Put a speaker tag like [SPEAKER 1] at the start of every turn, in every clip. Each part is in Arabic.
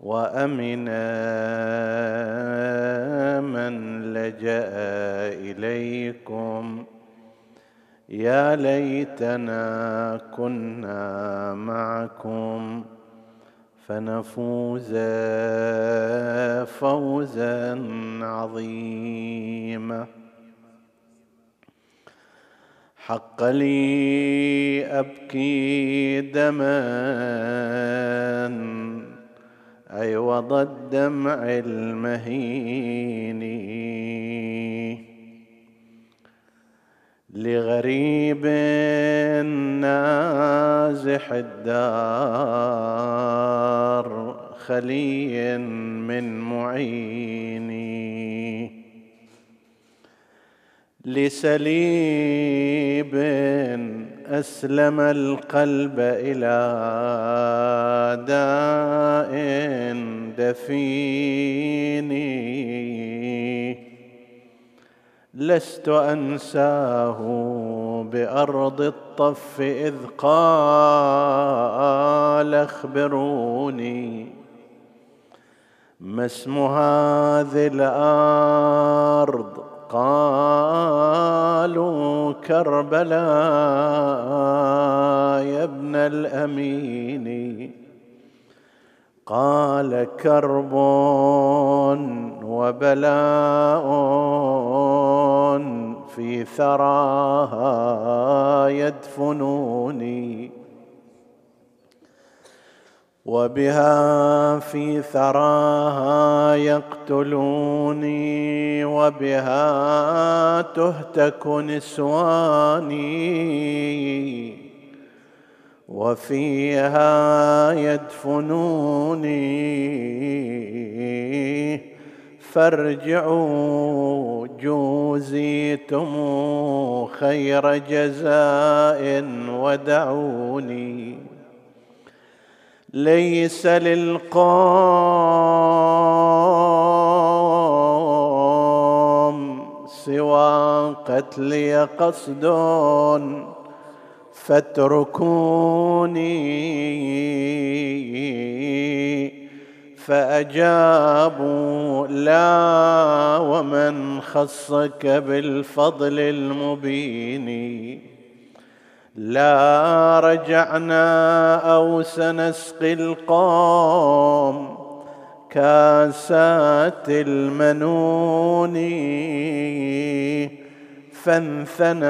[SPEAKER 1] وامن من لجأ إليكم. يا ليتنا كنا معكم فنفوز فوزا عظيما. حق لي أبكي دما عوض الدمع المهين. لغريب نازح الدار خلي من معيني لسليب أسلم القلب إلى داء دفيني لست أنساه بأرض الطف إذ قال أخبروني ما اسم هذه الأرض. قالوا كربلاء يا ابن الأمين. قال كرب وبلاء في ثراها يدفنوني. وبها في ثراها يقتلوني وبها تهتك نسواني وفيها يدفنوني فارجعوا جوزيتم خير جزاء ودعوني ليس للقوم سوى قتلي قصد فاتركوني فأجابوا لا ومن خصك بالفضل المبين لا رجعنا أو سنسقي القوم كاسات المنون فانثنى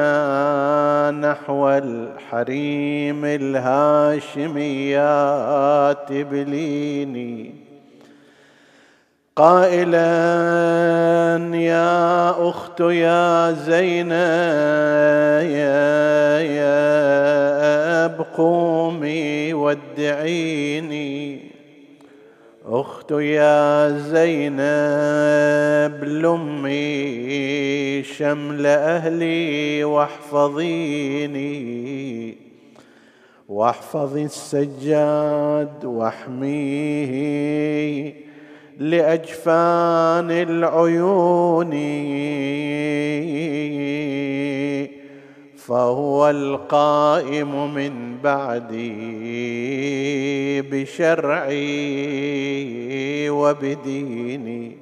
[SPEAKER 1] نحو الحريم الهاشميات بليني قائلا يا أخت يا زينب قومي ودعيني. أخت يا زينب لمي شمل أهلي واحفظيني. واحفظي السجاد واحميه. لأجفان العيون. فهو القائم من بعدي بشرعي وبديني.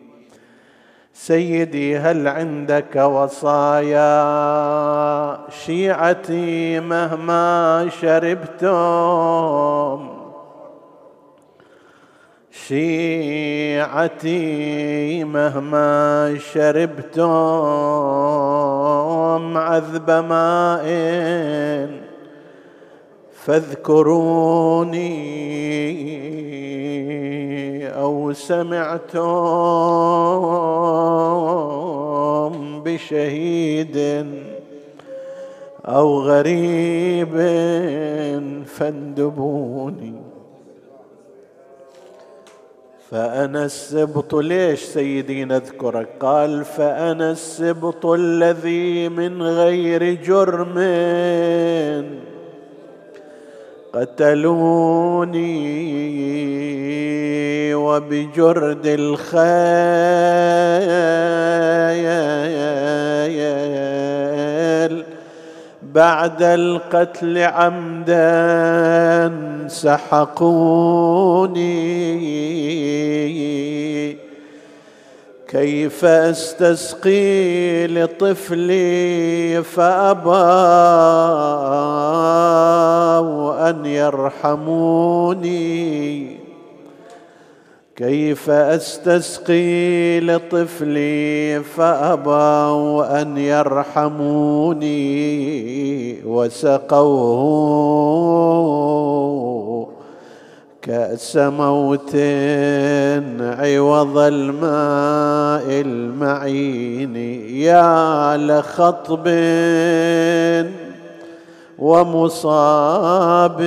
[SPEAKER 1] سيدي هل عندك وصايا؟ شيعتي مهما شربتم. شيعتي مهما شربتم عذب ماء فاذكروني أو سمعتم بشهيد أو غريب فاندبوني. فأنا السبط ليش سيدي نذكرك؟ قال فأنا السبط الذي من غير جرم قتلوني وبجرد الخيل بعد القتل عمدا سحقوني. كيف أستسقي لطفلي فابوا أن يرحموني؟ كيف أستسقي لطفلي فابوا أن يرحموني وسقوه كأس موت عوض الماء المعين يا لخطب ومصاب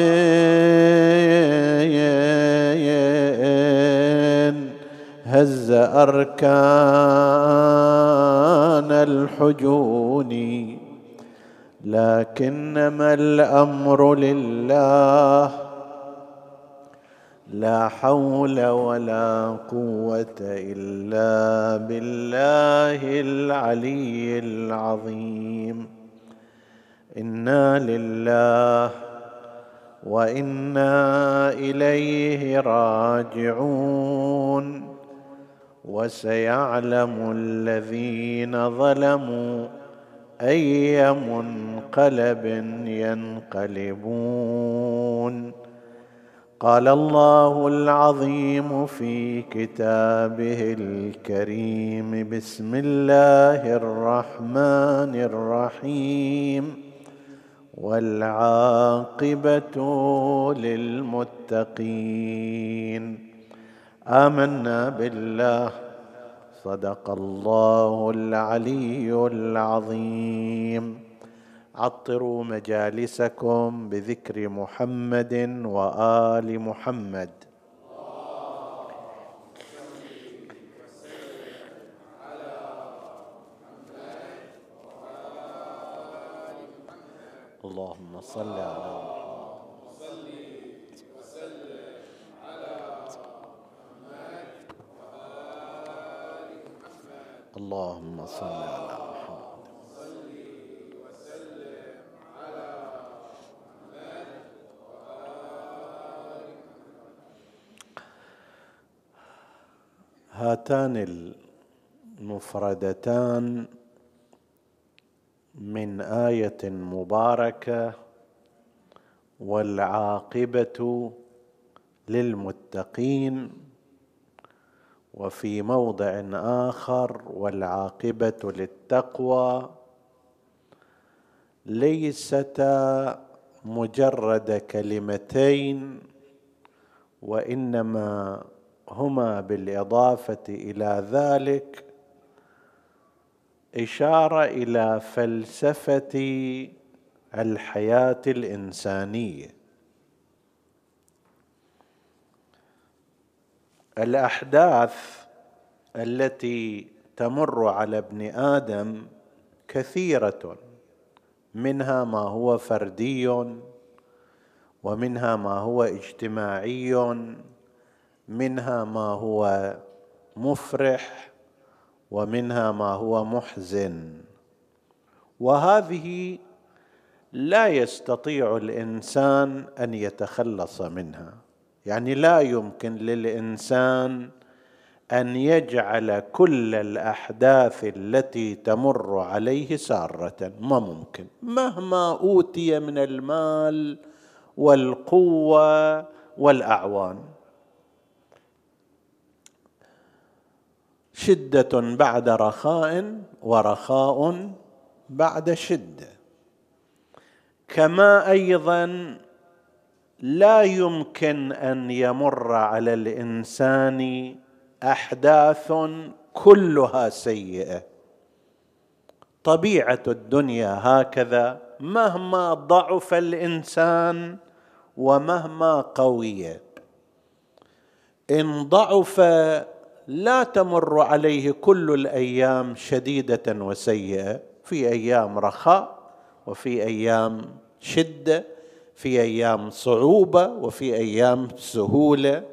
[SPEAKER 1] هز أركان الحجون لكنما الأمر لله لا حول ولا قوة إلا بالله العلي العظيم. إنا لله وإنا إليه راجعون. وسيعلم الذين ظلموا أي منقلب ينقلبون. قال الله العظيم في كتابه الكريم بسم الله الرحمن الرحيم. والعاقبة للمتقين. آمنا بالله. صدق الله العلي العظيم. عطروا مجالسكم بذكر محمد وآل محمد. اللهم صل على محمد اللهم صل على محمد. هاتان المفردتان من آية مباركة والعاقبة للمتقين. وفي موضع آخر والعاقبة للتقوى ليستا مجرد كلمتين وإنما هما بالإضافة إلى ذلك إشارة إلى فلسفة الحياة الإنسانية. الأحداث التي تمر على ابن آدم كثيرة منها ما هو فردي ومنها ما هو اجتماعي منها ما هو مفرح ومنها ما هو محزن. وهذه لا يستطيع الإنسان أن يتخلص منها. يعني لا يمكن للإنسان أن يجعل كل الأحداث التي تمر عليه سارة ما ممكن. مهما أوتي من المال والقوة والأعوان. شدة بعد رخاء ورخاء بعد شدة. كما أيضا لا يمكن أن يمر على الإنسان أحداث كلها سيئة. طبيعة الدنيا هكذا مهما ضعف الإنسان ومهما قوي. إن ضعف لا تمر عليه كل الأيام شديدة وسيئة في أيام رخاء وفي أيام شدة. في أيام صعوبة وفي أيام سهولة.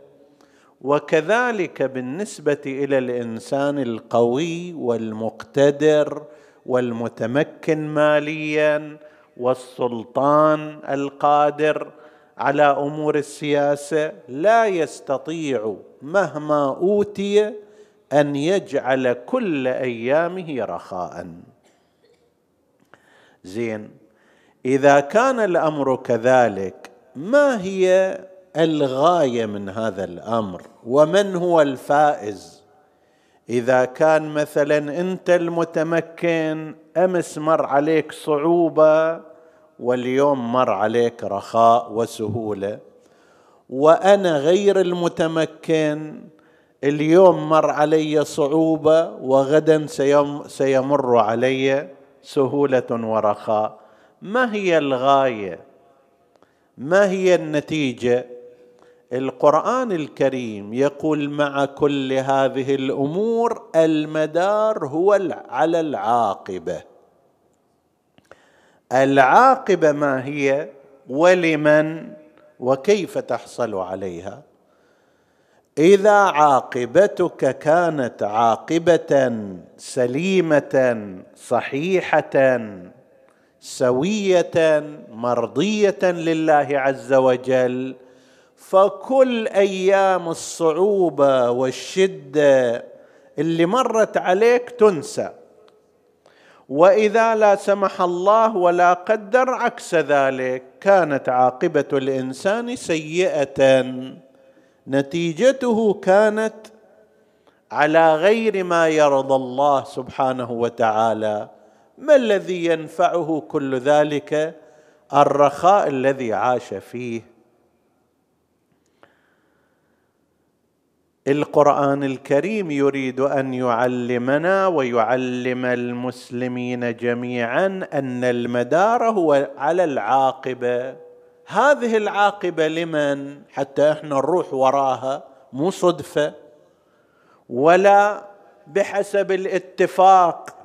[SPEAKER 1] وكذلك بالنسبة إلى الإنسان القوي والمقتدر والمتمكن ماليا والسلطان القادر على أمور السياسة لا يستطيع مهما أوتي أن يجعل كل أيامه رخاء. زين. إذا كان الأمر كذلك ما هي الغاية من هذا الأمر؟ ومن هو الفائز؟ إذا كان مثلا أنت المتمكن أمس مر عليك صعوبة واليوم مر عليك رخاء وسهولة. وأنا غير المتمكن اليوم مر علي صعوبة وغدا سيمر علي سهولة ورخاء. ما هي الغاية؟ ما هي النتيجة؟ القرآن الكريم يقول مع كل هذه الأمور المدار هو على العاقبة. العاقبة ما هي؟ ولمن؟ وكيف تحصل عليها؟ إذا عاقبتك كانت عاقبة سليمة صحيحة سوية مرضية لله عز وجل. فكل أيام الصعوبة والشدة اللي مرت عليك تنسى. وإذا لا سمح الله ولا قدر عكس ذلك كانت عاقبة الإنسان سيئة. نتيجته كانت على غير ما يرضى الله سبحانه وتعالى. ما الذي ينفعه كل ذلك؟ الرخاء الذي عاش فيه. القرآن الكريم يريد أن يعلمنا ويعلم المسلمين جميعا أن المدار هو على العاقبة. هذه العاقبة لمن؟ حتى إحنا نروح وراها مو صدفة ولا بحسب الاتفاق.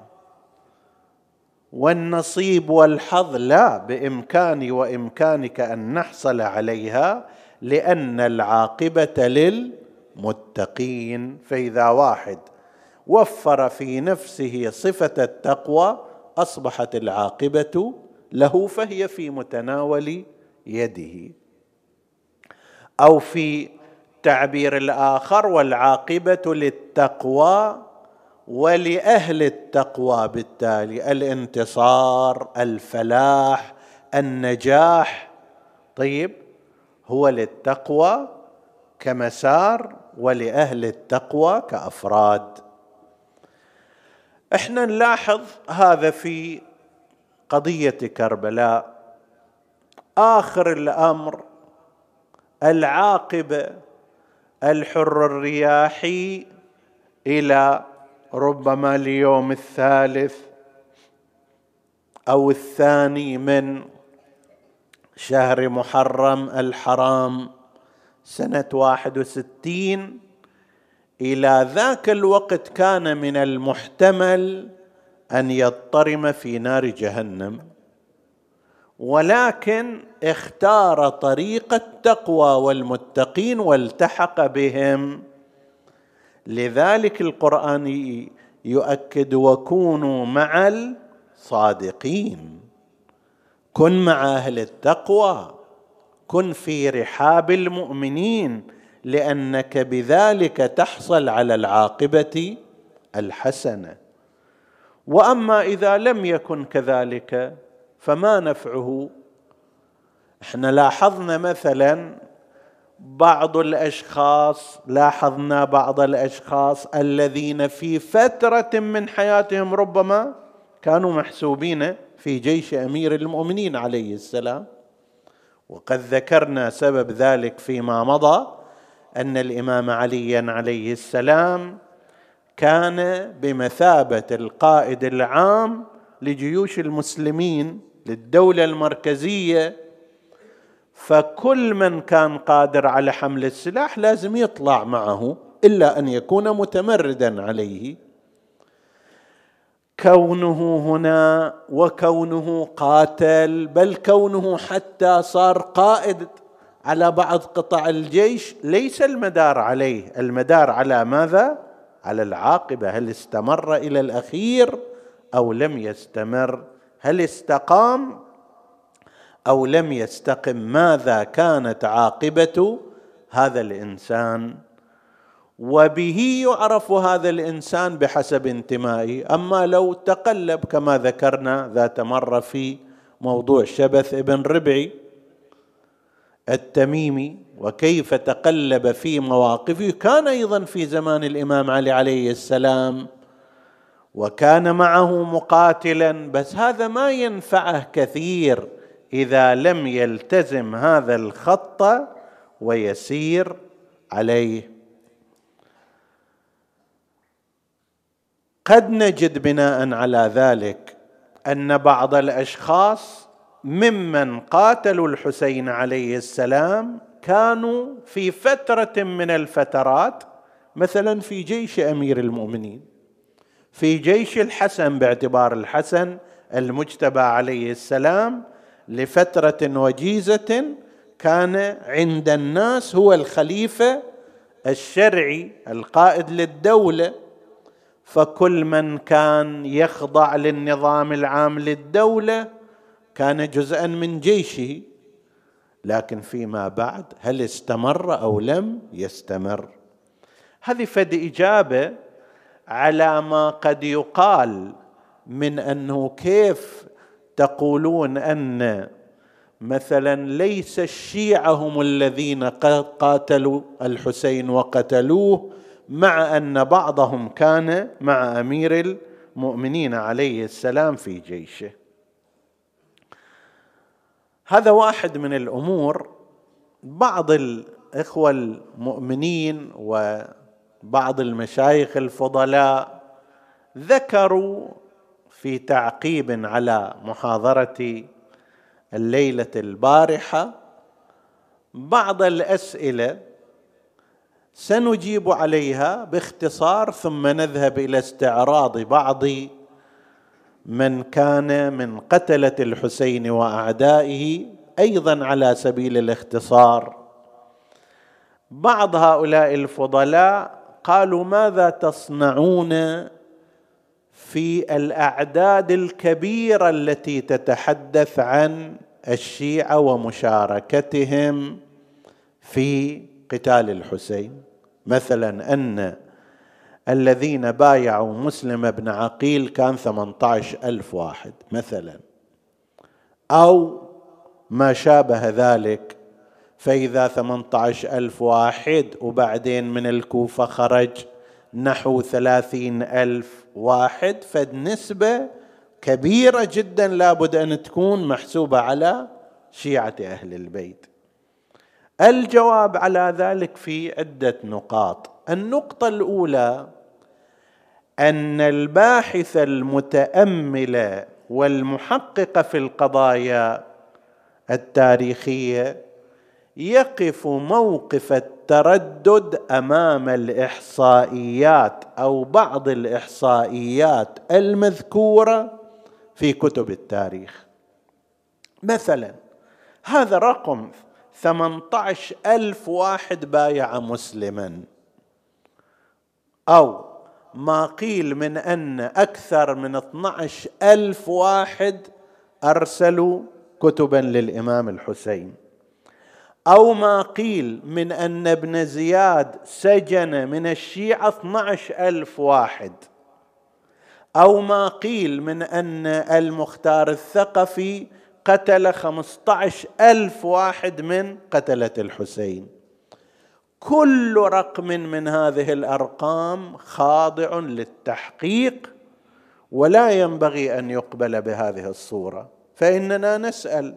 [SPEAKER 1] والنصيب والحظ لا بإمكاني وإمكانك أن نحصل عليها لأن العاقبة لل متقين فإذا واحد وفر في نفسه صفة التقوى أصبحت العاقبة له فهي في متناول يده. أو في تعبير الآخر والعاقبة للتقوى ولأهل التقوى بالتالي الانتصار الفلاح النجاح. طيب هو للتقوى كمسار ولأهل التقوى كأفراد. إحنا نلاحظ هذا في قضية كربلاء. آخر الأمر العاقبة الحر الرياحي إلى ربما اليوم الثالث أو الثاني من شهر محرم الحرام سنة واحد وستين. إلى ذاك الوقت كان من المحتمل أن يضطرم في نار جهنم. ولكن اختار طريق التقوى والمتقين والتحق بهم. لذلك القرآن يؤكد وكونوا مع الصادقين. كن مع أهل التقوى. كن في رحاب المؤمنين لأنك بذلك تحصل على العاقبة الحسنة. وأما إذا لم يكن كذلك فما نفعه؟ إحنا لاحظنا مثلا بعض الأشخاص لاحظنا بعض الأشخاص الذين في فترة من حياتهم ربما كانوا محسوبين في جيش أمير المؤمنين عليه السلام. وقد ذكرنا سبب ذلك فيما مضى أن الإمام عليا عليه السلام كان بمثابة القائد العام لجيوش المسلمين للدولة المركزية فكل من كان قادر على حمل السلاح لازم يطلع معه إلا أن يكون متمردا عليه. كونه هنا وكونه قاتل بل كونه حتى صار قائد على بعض قطع الجيش ليس المدار عليه. المدار على ماذا؟ على العاقبة. هل استمر إلى الأخير أو لم يستمر؟ هل استقام؟ أو لم يستقم ماذا كانت عاقبة هذا الإنسان؟ وبه يعرف هذا الإنسان بحسب انتمائه. أما لو تقلب كما ذكرنا ذات مرة في موضوع شبث ابن ربعي التميمي وكيف تقلب في مواقفه كان أيضا في زمان الإمام علي عليه السلام وكان معه مقاتلا. بس هذا ما ينفعه كثير. إذا لم يلتزم هذا الخط ويسير عليه. قد نجد بناء على ذلك أن بعض الأشخاص ممن قاتلوا الحسين عليه السلام كانوا في فترة من الفترات مثلا في جيش أمير المؤمنين في جيش الحسن باعتبار الحسن المجتبى عليه السلام لفترة وجيزة كان عند الناس هو الخليفة الشرعي القائد للدولة. فكل من كان يخضع للنظام العام للدولة كان جزءا من جيشه. لكن فيما بعد هل استمر أو لم يستمر؟ هذه فد إجابة على ما قد يقال من أنه كيف تقولون أن مثلا ليس الشيعه هم الذين قاتلوا الحسين وقتلوه مع أن بعضهم كان مع أمير المؤمنين عليه السلام في جيشه. هذا واحد من الأمور. بعض الإخوة المؤمنين وبعض المشايخ الفضلاء ذكروا في تعقيب على محاضرة الليلة البارحة بعض الأسئلة سنجيب عليها باختصار ثم نذهب إلى استعراض بعض من كان من قتلة الحسين وأعدائه أيضا على سبيل الاختصار. بعض هؤلاء الفضلاء قالوا ماذا تصنعون؟ في الأعداد الكبيرة التي تتحدث عن الشيعة ومشاركتهم في قتال الحسين. مثلا أن الذين بايعوا مسلم بن عقيل كان ثمانية عشر ألف واحد مثلا. أو ما شابه ذلك فإذا ثمانية عشر ألف واحد وبعدين من الكوفة خرج نحو ثلاثين ألف واحد فالنسبة كبيرة جدا لابد أن تكون محسوبة على شيعة أهل البيت. الجواب على ذلك في عدة نقاط. النقطة الأولى أن الباحث المتأمل والمحقق في القضايا التاريخية يقف موقف التردد أمام الإحصائيات أو بعض الإحصائيات المذكورة في كتب التاريخ. مثلا هذا رقم 18 ألف واحد بايع مسلما. أو ما قيل من أن أكثر من 12 ألف واحد أرسلوا كتبا للإمام الحسين. أو ما قيل من أن ابن زياد سجن من الشيعة 12 ألف واحد. أو ما قيل من أن المختار الثقفي قتل 15 ألف واحد من قتلة الحسين. كل رقم من هذه الأرقام خاضع للتحقيق ولا ينبغي أن يقبل بهذه الصورة. فإننا نسأل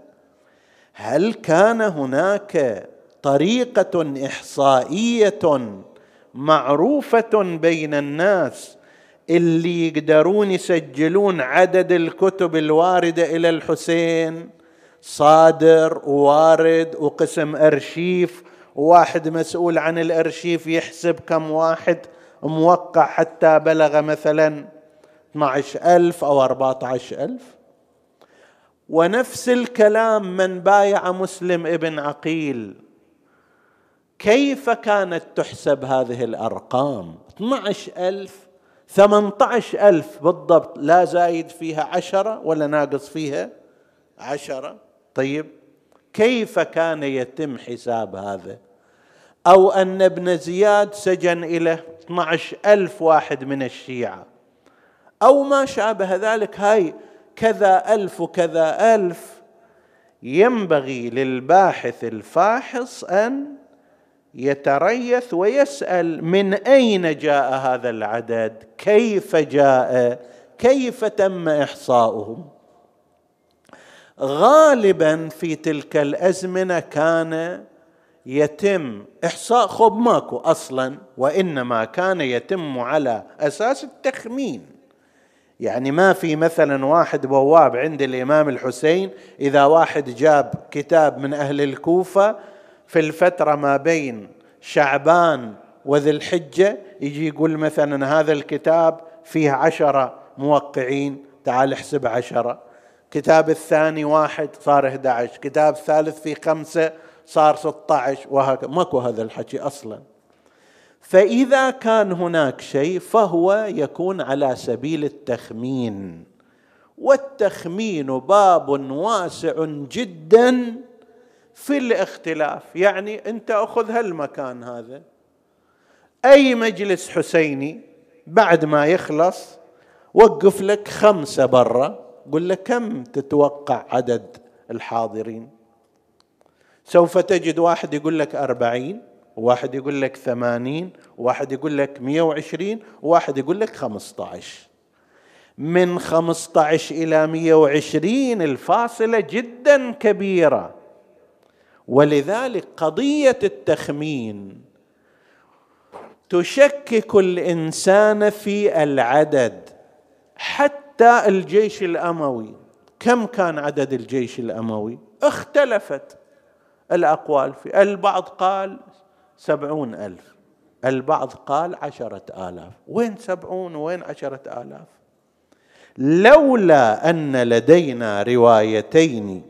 [SPEAKER 1] هل كان هناك طريقة إحصائية معروفة بين الناس اللي يقدرون يسجلون عدد الكتب الواردة إلى الحسين؟ صادر ووارد وقسم أرشيف. وواحد مسؤول عن الأرشيف يحسب كم واحد موقع حتى بلغ مثلا 12 ألف أو 14 ألف. ونفس الكلام من بايع مسلم ابن عقيل. كيف كانت تحسب هذه الأرقام؟ 12 ألف 18 ألف بالضبط. لا زايد فيها عشرة ولا ناقص فيها عشرة. طيب كيف كان يتم حساب هذا؟ أو أن ابن زياد سجن إلى 12 ألف واحد من الشيعة. أو ما شابه ذلك هاي كذا ألف وكذا ألف. ينبغي للباحث الفاحص أن يتريث ويسأل من أين جاء هذا العدد؟ كيف جاء؟ كيف تم إحصاؤهم غالبا في تلك الأزمنة كان يتم إحصاء خب ماكو أصلا وإنما كان يتم على أساس التخمين. يعني ما في مثلا واحد بواب عند الإمام الحسين إذا واحد جاب كتاب من أهل الكوفة في الفترة ما بين شعبان وذي الحجة يجي يقول مثلا هذا الكتاب فيه عشرة موقعين تعال احسب عشرة. كتاب الثاني واحد صار 11 كتاب ثالث في خمسة صار 16 وهكذا. ماكو هذا الحكي أصلا. فإذا كان هناك شيء فهو يكون على سبيل التخمين. والتخمين باب واسع جدا في الاختلاف. يعني أنت أخذ هالمكان هذا. أي مجلس حسيني بعد ما يخلص وقف لك خمسة برا. قل له كم تتوقع عدد الحاضرين؟ سوف تجد واحد يقول لك أربعين. وواحد يقول لك ثمانين وواحد يقول لك مية وعشرين وواحد يقول لك خمسة عشر من خمسة عشر إلى مية وعشرين الفاصلة جدا كبيرة. ولذلك قضية التخمين تشكك الإنسان في العدد. حتى الجيش الأموي كم كان عدد الجيش الأموي؟ اختلفت الأقوال في البعض قال سبعون ألف. البعض قال عشرة آلاف. وين سبعون وين عشرة آلاف؟ لولا أن لدينا روايتين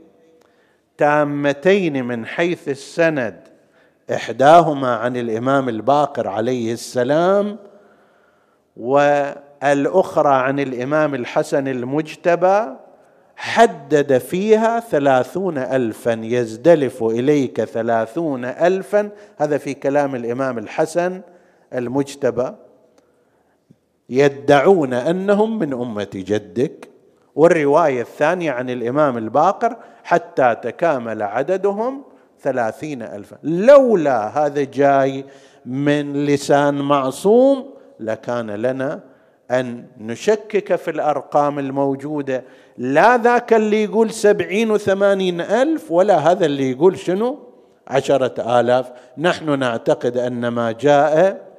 [SPEAKER 1] تامتين من حيث السند إحداهما عن الإمام الباقر عليه السلام و الاخرى عن الإمام الحسن المجتبى حدد فيها ثلاثون الفا يزدلف إليك ثلاثون الفا. هذا في كلام الإمام الحسن المجتبى. يدعون أنهم من أمة جدك. والرواية الثانية عن الإمام الباقر حتى تكامل عددهم ثلاثين الفا. لولا هذا جاي من لسان معصوم لكان لنا أن نشكك في الأرقام الموجودة. لا ذاك اللي يقول سبعين وثمانين ألف ولا هذا اللي يقول شنو؟ عشرة آلاف. نحن نعتقد أن ما جاء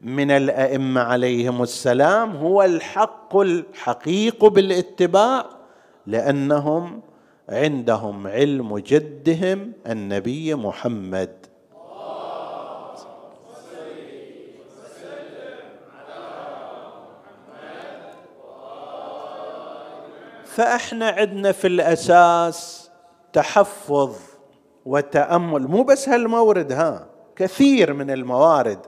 [SPEAKER 1] من الأئمة عليهم السلام هو الحق الحقيق بالاتباع لأنهم عندهم علم جدهم النبي محمد. فاحنا عندنا في الأساس تحفظ وتأمل. مو بس هالمورد ها كثير من الموارد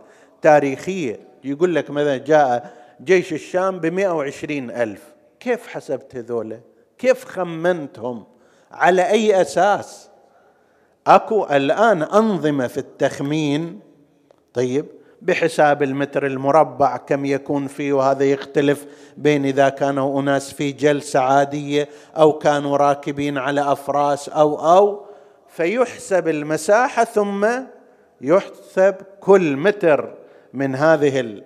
[SPEAKER 1] تاريخية. يقول لك مثلا جاء جيش الشام بمئة وعشرين ألف. كيف حسبت هذولا؟ كيف خمنتهم؟ على أي أساس؟ أكو الآن أنظمة في التخمين. طيب بحساب المتر المربع كم يكون فيه وهذا يختلف بين إذا كانوا أناس في جلسة عادية أو كانوا راكبين على أفراس أو أو فيحسب المساحة ثم يحسب كل متر من هذه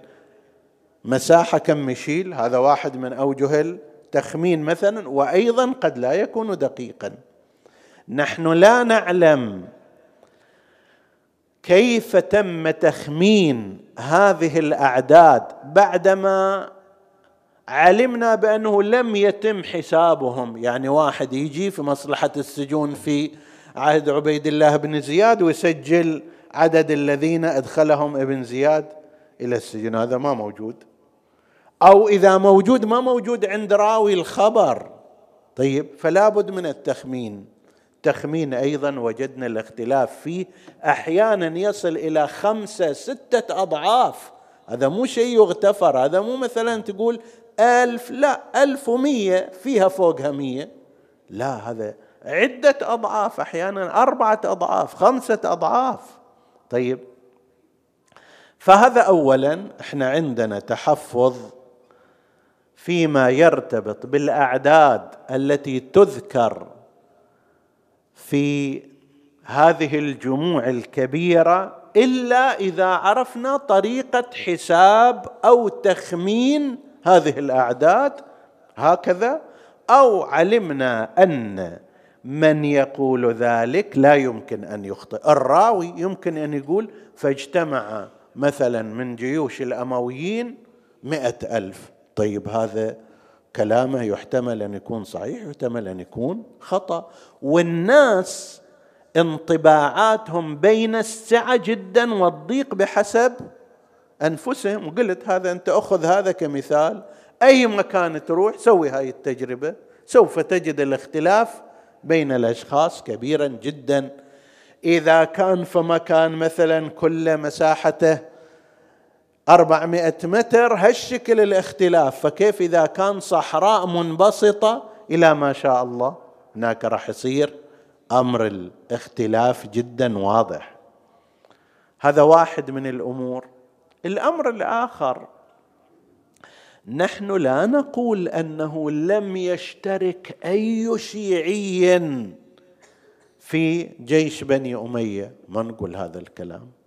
[SPEAKER 1] المساحة كم يشيل. هذا واحد من أوجه التخمين مثلا وأيضا قد لا يكون دقيقا. نحن لا نعلم كيف تم تخمين هذه الأعداد بعدما علمنا بأنه لم يتم حسابهم؟ يعني واحد يجي في مصلحة السجون في عهد عبيد الله بن زياد ويسجل عدد الذين أدخلهم ابن زياد إلى السجن. هذا ما موجود. أو إذا موجود ما موجود عند راوي الخبر. طيب فلا بد من التخمين. تخمين أيضا وجدنا الاختلاف فيه. أحيانا يصل إلى خمسة ستة أضعاف. هذا مو شيء يغتفر. هذا مو مثلا تقول ألف لا ألف ومية فيها فوقها مية. لا هذا عدة أضعاف أحيانا أربعة أضعاف خمسة أضعاف. طيب. فهذا أولا إحنا عندنا تحفظ فيما يرتبط بالأعداد التي تذكر. في هذه الجموع الكبيرة إلا إذا عرفنا طريقة حساب أو تخمين هذه الأعداد هكذا أو علمنا أن من يقول ذلك لا يمكن أن يخطئ. الراوي يمكن أن يقول فاجتمع مثلا من جيوش الأمويين مئة ألف. طيب هذا كلامه يحتمل أن يكون صحيح يحتمل أن يكون خطأ. والناس انطباعاتهم بين السعة جدا والضيق بحسب أنفسهم. وقلت هذا أنت أخذ هذا كمثال. أي مكان تروح سوي هاي التجربة. سوف تجد الاختلاف بين الأشخاص كبيرا جدا. إذا كان في مكان مثلا كل مساحته أربعمائة متر هالشكل الاختلاف فكيف إذا كان صحراء منبسطة إلى ما شاء الله؟ هناك راح يصير أمر الاختلاف جدا واضح. هذا واحد من الأمور. الأمر الآخر نحن لا نقول أنه لم يشترك أي شيعي في جيش بني أمية. ما نقول هذا الكلام؟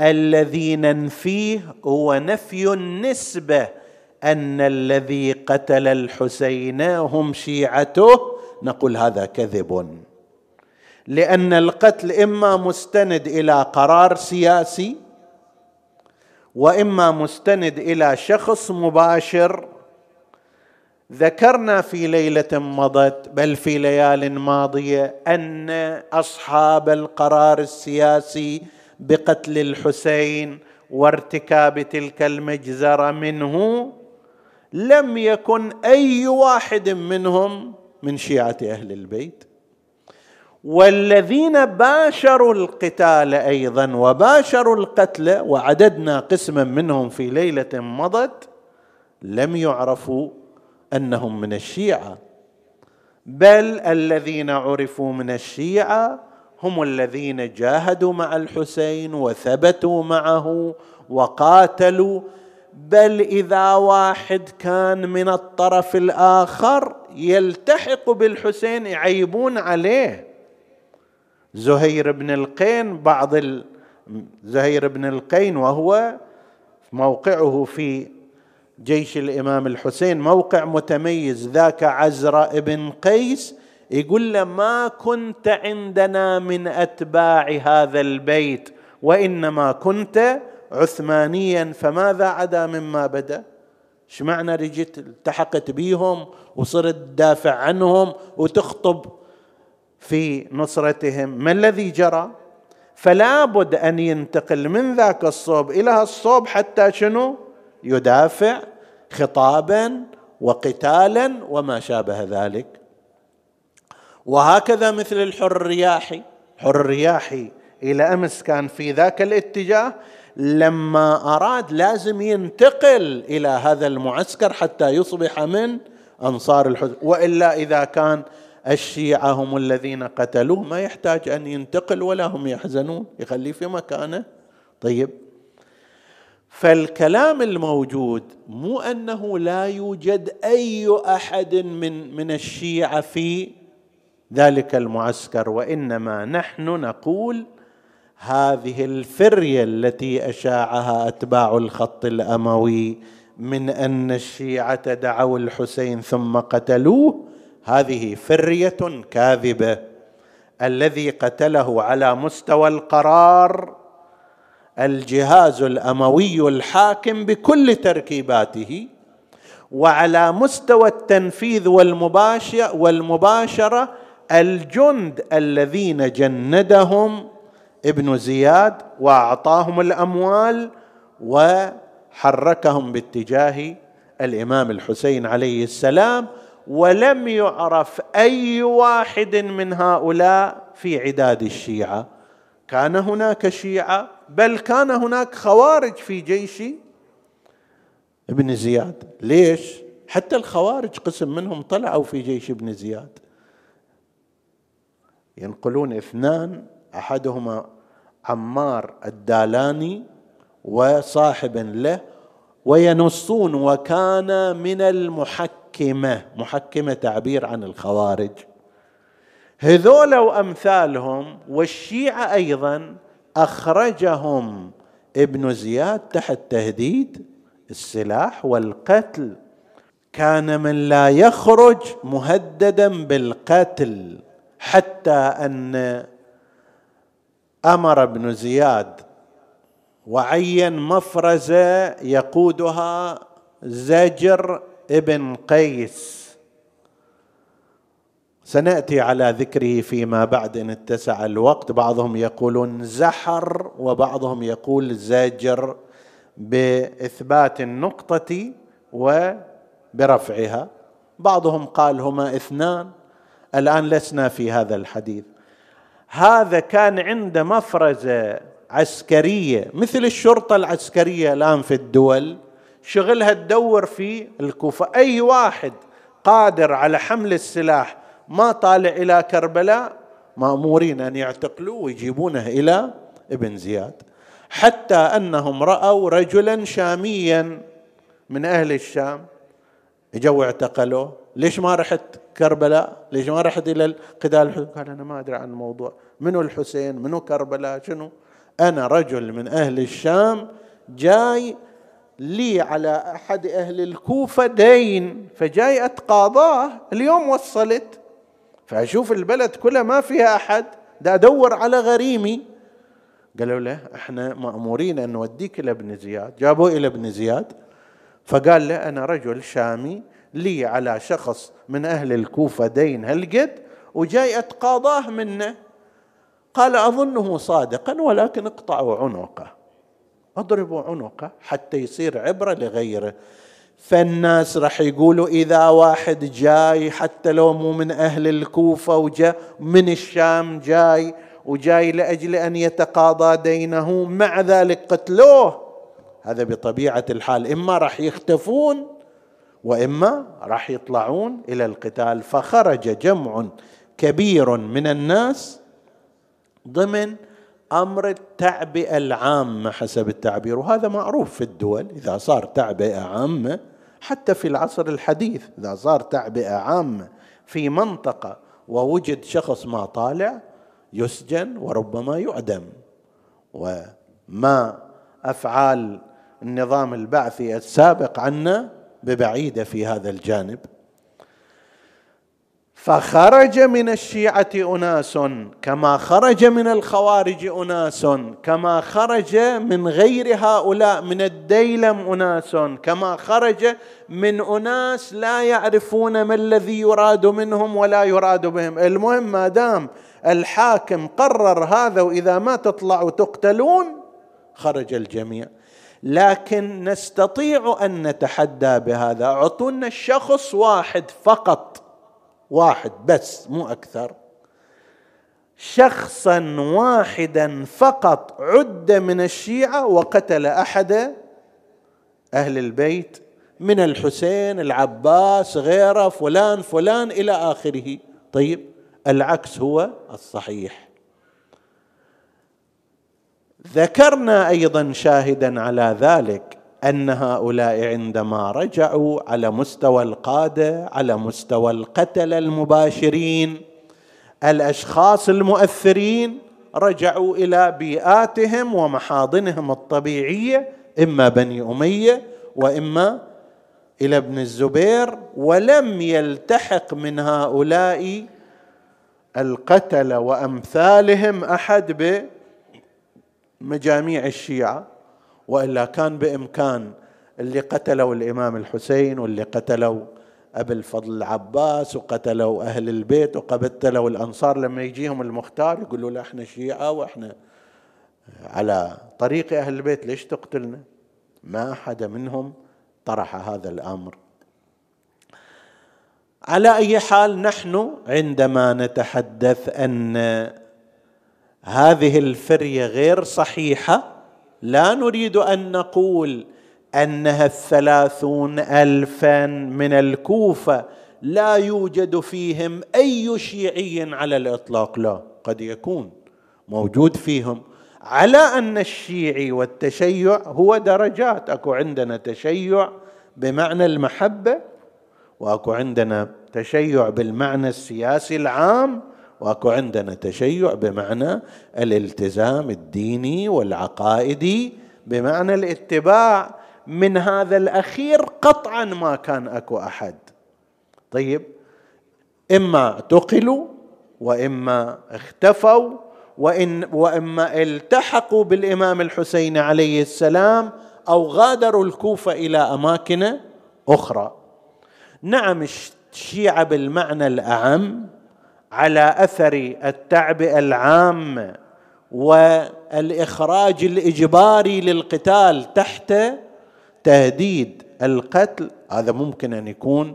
[SPEAKER 1] الذي ننفيه هو نفي النسبة أن الذي قتل الحسين هم شيعته. نقول هذا كذب. لأن القتل إما مستند إلى قرار سياسي وإما مستند إلى شخص مباشر. ذكرنا في ليلة مضت بل في ليال ماضية أن أصحاب القرار السياسي بقتل الحسين وارتكاب تلك المجزرة منه لم يكن أي واحد منهم من شيعة أهل البيت. والذين باشروا القتال أيضا وباشروا القتل وعددنا قسما منهم في ليلة مضت لم يعرفوا أنهم من الشيعة. بل الذين عرفوا من الشيعة هم الذين جاهدوا مع الحسين وثبتوا معه وقاتلوا بل إذا واحد كان من الطرف الآخر يلتحق بالحسين يعيبون عليه. زهير بن القين بعض زهير بن القين وهو موقعه في جيش الإمام الحسين موقع متميز ذاك عزرا بن قيس يقول له ما كنت عندنا من أتباع هذا البيت وإنما كنت عثمانيا فماذا عدا مما بدأ؟ إيش معنى رجيت التحقت بيهم وصرت تدافع عنهم وتخطب في نصرتهم؟ ما الذي جرى؟ فلا بد أن ينتقل من ذاك الصوب إلى الصوب حتى شنو؟ يدافع خطابا وقتالا وما شابه ذلك. وهكذا مثل الحر الرياحي. حر الرياحي إلى أمس كان في ذاك الاتجاه لما أراد لازم ينتقل إلى هذا المعسكر حتى يصبح من أنصار الحزب وإلا إذا كان الشيعة هم الذين قتلوه ما يحتاج أن ينتقل ولا هم يحزنون يخليه في مكانه. طيب. فالكلام الموجود مو أنه لا يوجد أي أحد من من الشيعة في ذلك المعسكر وإنما نحن نقول هذه الفرية التي أشاعها أتباع الخط الأموي من أن الشيعة دعوا الحسين ثم قتلوه هذه فرية كاذبة. الذي قتله على مستوى القرار الجهاز الأموي الحاكم بكل تركيباته وعلى مستوى التنفيذ والمباشر والمباشرة الجند الذين جندهم ابن زياد وأعطاهم الأموال وحركهم باتجاه الإمام الحسين عليه السلام ولم يعرف أي واحد من هؤلاء في عداد الشيعة. كان هناك شيعة بل كان هناك خوارج في جيش ابن زياد. ليش؟ حتى الخوارج قسم منهم طلعوا في جيش ابن زياد. ينقلون اثنان أحدهما عمار الدالاني وصاحب له وينصون وكان من المحكمة. محكمة تعبير عن الخوارج. هذول وأمثالهم والشيعة أيضا أخرجهم ابن زياد تحت تهديد السلاح والقتل. كان من لا يخرج مهددا بالقتل. حتى أن أمر ابن زياد وعين مفرزه يقودها زجر ابن قيس. سنأتي على ذكره فيما بعد إن اتسع الوقت. بعضهم يقولون زحر وبعضهم يقول زجر بإثبات النقطة وبرفعها بعضهم قال هما اثنان. الآن لسنا في هذا الحديث. هذا كان عنده مفرزة عسكرية مثل الشرطة العسكرية الآن في الدول. شغلها تدور في الكوفة. أي واحد قادر على حمل السلاح ما طالع إلى كربلاء مأمورين أن يعتقلوه ويجيبونه إلى ابن زياد. حتى أنهم رأوا رجلا شاميا من أهل الشام اجوا اعتقلوه. ليش ما رحت كربلاء؟ ليش ما رحت إلى القتال؟ قال أنا ما أدري عن الموضوع. منو الحسين؟ منو كربلاء؟ شنو؟ أنا رجل من أهل الشام جاي لي على أحد أهل الكوفه دين فجاي أتقاضاه. اليوم وصلت. فأشوف البلد كلها ما فيها أحد. دا أدور على غريمي. قالوا له إحنا مأمورين أن نوديك إلى ابن زياد. جابوه إلى ابن زياد. فقال له أنا رجل شامي. لي على شخص من أهل الكوفة دين هالقد وجاي اتقاضاه منه. قال أظنه صادقا ولكن اقطعوا عنقه. أضربوا عنقه حتى يصير عبرة لغيره. فالناس راح يقولوا إذا واحد جاي حتى لو مو من أهل الكوفة وجاء من الشام جاي وجاي لأجل أن يتقاضى دينه مع ذلك قتلوه. هذا بطبيعة الحال. إما راح يختفون وإما راح يطلعون إلى القتال. فخرج جمع كبير من الناس ضمن أمر التعبئة العامة حسب التعبير. وهذا معروف في الدول إذا صار تعبئة عامة حتى في العصر الحديث إذا صار تعبئة عامة في منطقة ووجد شخص ما طالع يسجن وربما يعدم. وما أفعال النظام البعثي السابق عنا ببعيده في هذا الجانب. فخرج من الشيعة أناس كما خرج من الخوارج أناس كما خرج من غير هؤلاء من الديلم أناس كما خرج من أناس لا يعرفون ما الذي يراد منهم ولا يراد بهم. المهم ما دام الحاكم قرر هذا وإذا ما تطلعوا تقتلون خرج الجميع. لكن نستطيع أن نتحدى بهذا. اعطونا الشخص واحد فقط. واحد بس مو أكثر. شخصا واحدا فقط. عد من الشيعة وقتل أحد أهل البيت من الحسين العباس غيره فلان فلان إلى آخره. طيب العكس هو الصحيح. ذكرنا أيضا شاهدا على ذلك أن هؤلاء عندما رجعوا على مستوى القادة على مستوى القتله المباشرين الأشخاص المؤثرين رجعوا إلى بيئاتهم ومحاضنهم الطبيعية إما بني أمية وإما إلى ابن الزبير ولم يلتحق من هؤلاء القتله وأمثالهم أحد بمجاميع الشيعة وإلا كان بإمكان اللي قتلوا الإمام الحسين واللي قتلوا أبي الفضل العباس وقتلوا أهل البيت وقتلوا الأنصار لما يجيهم المختار يقولوا له إحنا شيعة وإحنا على طريق أهل البيت ليش تقتلنا؟ ما أحد منهم طرح هذا الأمر. على أي حال نحن عندما نتحدث أن هذه الفرية غير صحيحة. لا نريد أن نقول أنها الثلاثون الفا من الكوفة. لا يوجد فيهم أي شيعي على الإطلاق. لا قد يكون موجود فيهم. على أن الشيعي والتشيع هو درجات. أكو عندنا تشيع بمعنى المحبة وأكو عندنا تشيع بالمعنى السياسي العام. واكو عندنا تشيع بمعنى الالتزام الديني والعقائدي بمعنى الاتباع من هذا الأخير قطعا ما كان أكو أحد. طيب إما اعتقلوا وإما اختفوا وإن وإما التحقوا بالإمام الحسين عليه السلام أو غادروا الكوفة إلى أماكن أخرى. نعم الشيعة بالمعنى الأعم على أثر التعبئه العامه والإخراج الإجباري للقتال تحت تهديد القتل. هذا ممكن أن يكون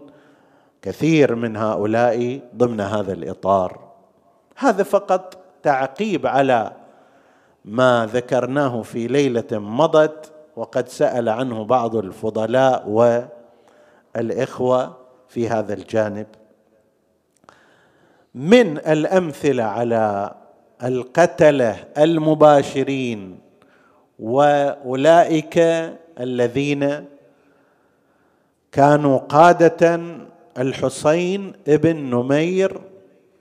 [SPEAKER 1] كثير من هؤلاء ضمن هذا الإطار. هذا فقط تعقيب على ما ذكرناه في ليلة مضت وقد سأل عنه بعض الفضلاء والإخوة في هذا الجانب. من الأمثلة على القتلة المباشرين وأولئك الذين كانوا قادة الحسين ابن نمير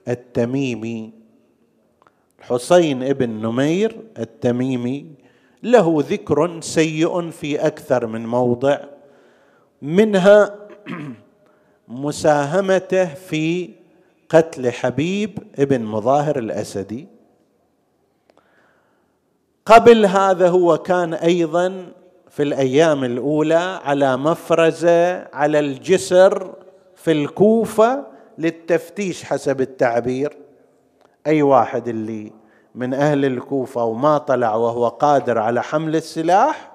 [SPEAKER 1] التميمي. الحسين ابن نمير التميمي. له ذكر سيء في أكثر من موضع منها مساهمته في قتل حبيب ابن مظاهر الأسدي. قبل هذا هو كان أيضا في الأيام الأولى على مفرزة على الجسر في الكوفة للتفتيش حسب التعبير. أي واحد اللي من أهل الكوفة وما طلع وهو قادر على حمل السلاح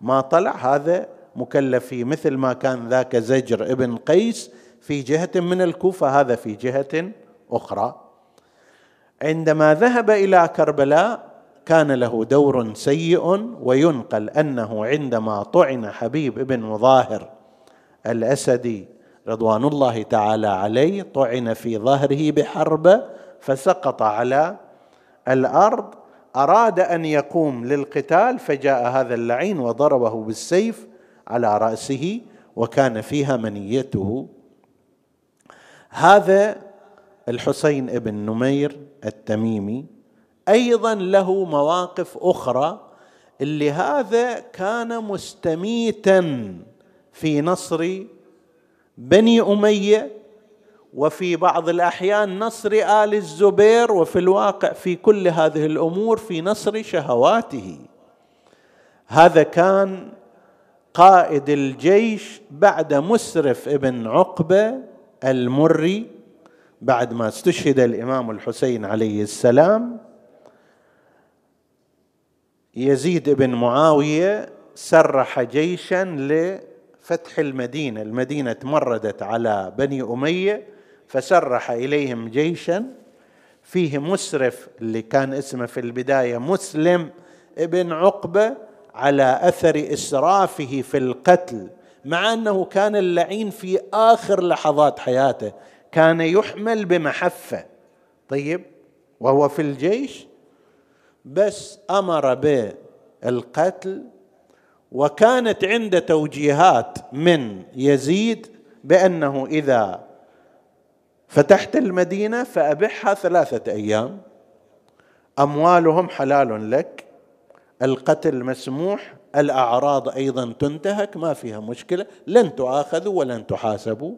[SPEAKER 1] ما طلع. هذا مكلف فيه مثل ما كان ذاك زجر ابن قيس في جهة من الكوفة هذا في جهة أخرى. عندما ذهب إلى كربلاء كان له دور سيء وينقل أنه عندما طعن حبيب بن مظاهر الأسدي رضوان الله تعالى عليه طعن في ظهره بحربه فسقط على الأرض. أراد أن يقوم للقتال فجاء هذا اللعين وضربه بالسيف على رأسه وكان فيها منيته. هذا الحسين بن نمير التميمي أيضا له مواقف أخرى اللي هذا كان مستميتا في نصر بني أمية وفي بعض الأحيان نصر آل الزبير وفي الواقع في كل هذه الأمور في نصر شهواته. هذا كان قائد الجيش بعد مسرف ابن عقبة المري بعد ما استشهد الإمام الحسين عليه السلام يزيد بن معاوية سرح جيشا لفتح المدينة، المدينة تمردت على بني أمية فسرح إليهم جيشا. فيه مسرف اللي كان اسمه في البداية مسلم ابن عقبة على أثر إسرافه في القتل. مع أنه كان اللعين في آخر لحظات حياته كان يحمل بمحفة. طيب وهو في الجيش بس أمر بالقتل وكانت عنده توجيهات من يزيد بأنه إذا فتحت المدينة فأبحها ثلاثة أيام. أموالهم حلال لك القتل مسموح الأعراض أيضا تنتهك ما فيها مشكلة. لن تؤاخذوا ولن تحاسبوا.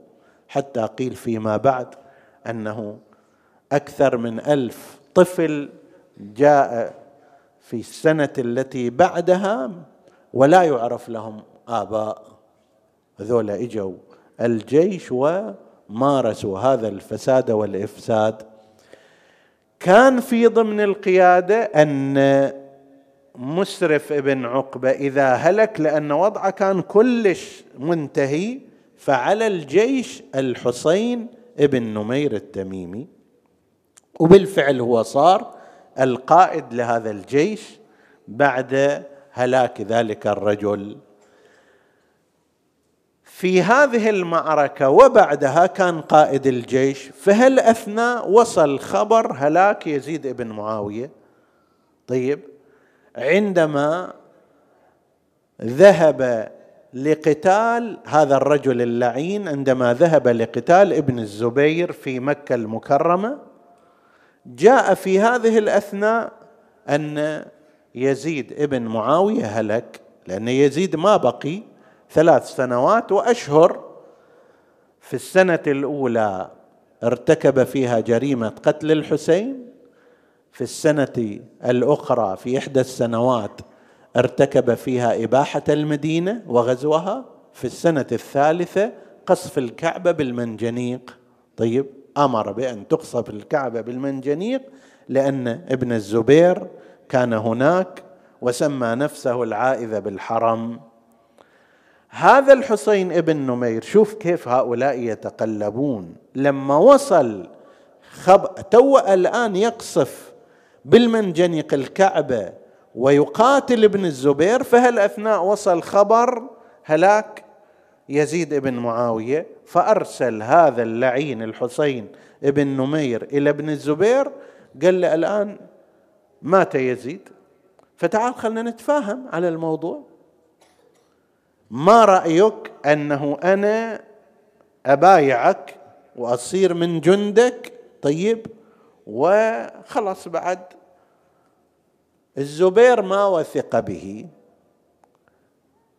[SPEAKER 1] حتى قيل فيما بعد أنه أكثر من ألف طفل جاء في السنة التي بعدها ولا يعرف لهم آباء. هذول إجوا الجيش ومارسوا هذا الفساد والإفساد. كان في ضمن القيادة أن مسرف ابن عقبة إذا هلك لأن وضعه كان كلش منتهي فعلى الجيش الحسين ابن نمير التميمي. وبالفعل هو صار القائد لهذا الجيش بعد هلاك ذلك الرجل. في هذه المعركة وبعدها كان قائد الجيش فهل أثناء وصل خبر هلاك يزيد بن معاوية؟ طيب عندما ذهب لقتال هذا الرجل اللعين عندما ذهب لقتال ابن الزبير في مكة المكرمة جاء في هذه الأثناء أن يزيد ابن معاوية هلك لأن يزيد ما بقي؟ ثلاث سنوات وأشهر. في السنة الأولى ارتكب فيها جريمة قتل الحسين في السنة الأخرى في إحدى السنوات ارتكب فيها إباحة المدينة وغزوها في السنة الثالثة قصف الكعبه بالمنجنيق. طيب أمر بأن تقصف الكعبه بالمنجنيق لأن ابن الزبير كان هناك وسمى نفسه العائذ بالحرم. هذا الحسين ابن نمير شوف كيف هؤلاء يتقلبون. لما وصل خب... تو الآن يقصف بالمنجنيق الكعبة ويقاتل ابن الزبير فهل أثناء وصل خبر هلاك؟ يزيد بن معاوية فأرسل هذا اللعين الحسين ابن نمير إلى ابن الزبير قال له الآن مات يزيد فتعال خلنا نتفاهم على الموضوع. ما رأيك أنه أنا أبايعك وأصير من جندك؟ طيب. وخلص بعد. الزبير ما وثق به.